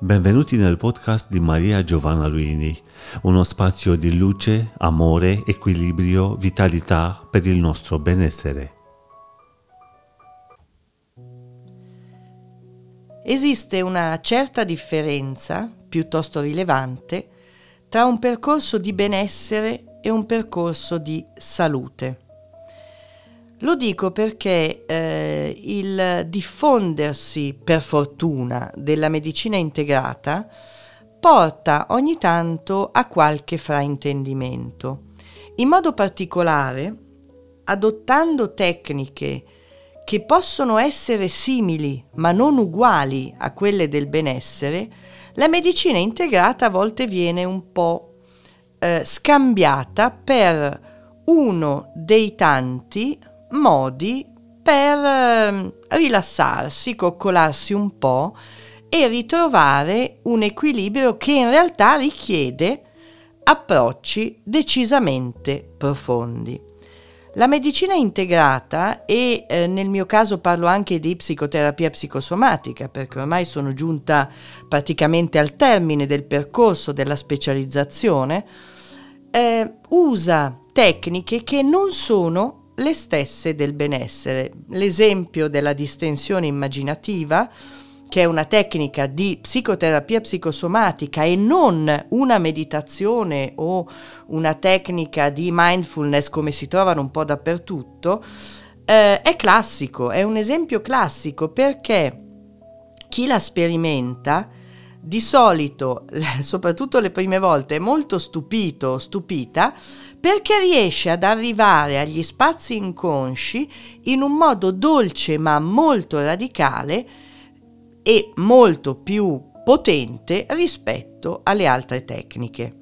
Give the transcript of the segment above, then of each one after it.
Benvenuti nel podcast di Maria Giovanna Luini, uno spazio di luce, amore, equilibrio, vitalità per il nostro benessere. Esiste una certa differenza, piuttosto rilevante, tra un percorso di benessere e un percorso di salute. Lo dico perché eh, il diffondersi, per fortuna, della medicina integrata porta ogni tanto a qualche fraintendimento. In modo particolare, adottando tecniche che possono essere simili ma non uguali a quelle del benessere, la medicina integrata a volte viene un po' eh, scambiata per uno dei tanti modi per eh, rilassarsi, coccolarsi un po' e ritrovare un equilibrio che in realtà richiede approcci decisamente profondi. La medicina integrata, e eh, nel mio caso parlo anche di psicoterapia psicosomatica, perché ormai sono giunta praticamente al termine del percorso della specializzazione, eh, usa tecniche che non sono le stesse del benessere. L'esempio della distensione immaginativa, che è una tecnica di psicoterapia psicosomatica e non una meditazione o una tecnica di mindfulness come si trovano un po' dappertutto, eh, è classico, è un esempio classico perché chi la sperimenta di solito, soprattutto le prime volte, è molto stupito o stupita perché riesce ad arrivare agli spazi inconsci in un modo dolce ma molto radicale e molto più potente rispetto alle altre tecniche.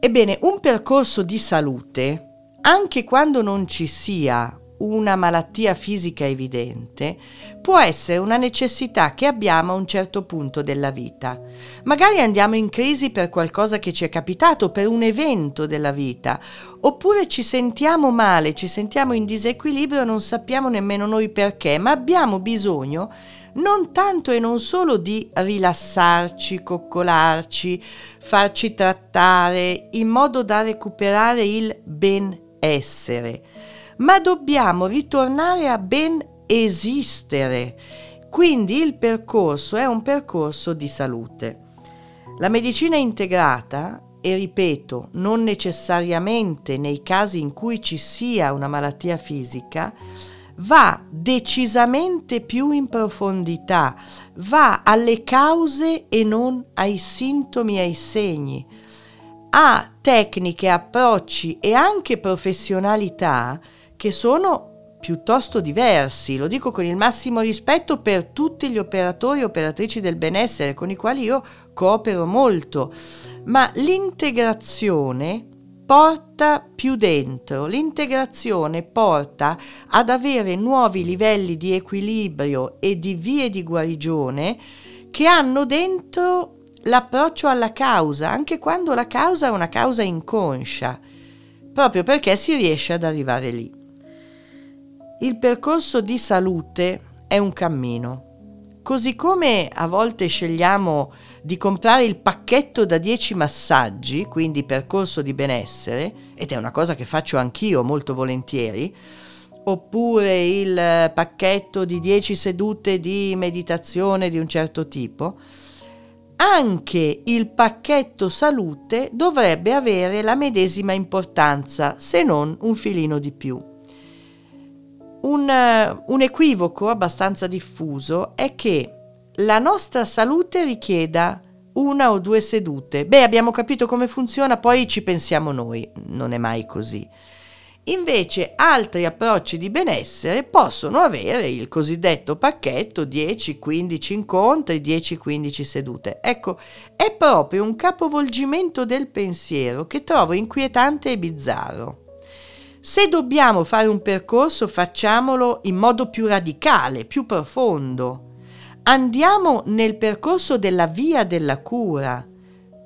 Ebbene, un percorso di salute, anche quando non ci sia una malattia fisica evidente, può essere una necessità che abbiamo a un certo punto della vita. Magari andiamo in crisi per qualcosa che ci è capitato, per un evento della vita, oppure ci sentiamo male, ci sentiamo in disequilibrio non sappiamo nemmeno noi perché, ma abbiamo bisogno non tanto e non solo di rilassarci, coccolarci, farci trattare in modo da recuperare il benessere, ma dobbiamo ritornare a ben esistere. Quindi il percorso è un percorso di salute. La medicina integrata, e ripeto, non necessariamente nei casi in cui ci sia una malattia fisica, va decisamente più in profondità, va alle cause e non ai sintomi ai segni, ha tecniche, approcci e anche professionalità che sono piuttosto diversi, lo dico con il massimo rispetto per tutti gli operatori e operatrici del benessere con i quali io coopero molto, ma l'integrazione porta più dentro, l'integrazione porta ad avere nuovi livelli di equilibrio e di vie di guarigione che hanno dentro l'approccio alla causa, anche quando la causa è una causa inconscia, proprio perché si riesce ad arrivare lì. Il percorso di salute è un cammino. Così come a volte scegliamo di comprare il pacchetto da 10 massaggi, quindi percorso di benessere, ed è una cosa che faccio anch'io molto volentieri, oppure il pacchetto di 10 sedute di meditazione di un certo tipo, anche il pacchetto salute dovrebbe avere la medesima importanza, se non un filino di più. Un, un, equivoco abbastanza diffuso è che la nostra salute richieda una o due sedute. Beh, abbiamo capito come funziona, poi ci pensiamo noi. Non è mai così. Invece altri approcci di benessere possono avere il cosiddetto pacchetto 10-15 incontri, 10-15 sedute. Ecco, è proprio un capovolgimento del pensiero che trovo inquietante e bizzarro. Se dobbiamo fare un percorso, facciamolo in modo più radicale, più profondo. Andiamo nel percorso della via della cura.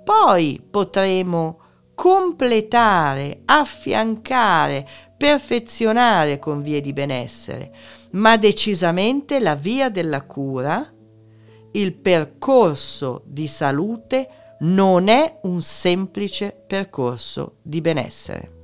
Poi potremo completare, affiancare, perfezionare con vie di benessere, ma decisamente la via della cura il percorso di salute non è un semplice percorso di benessere.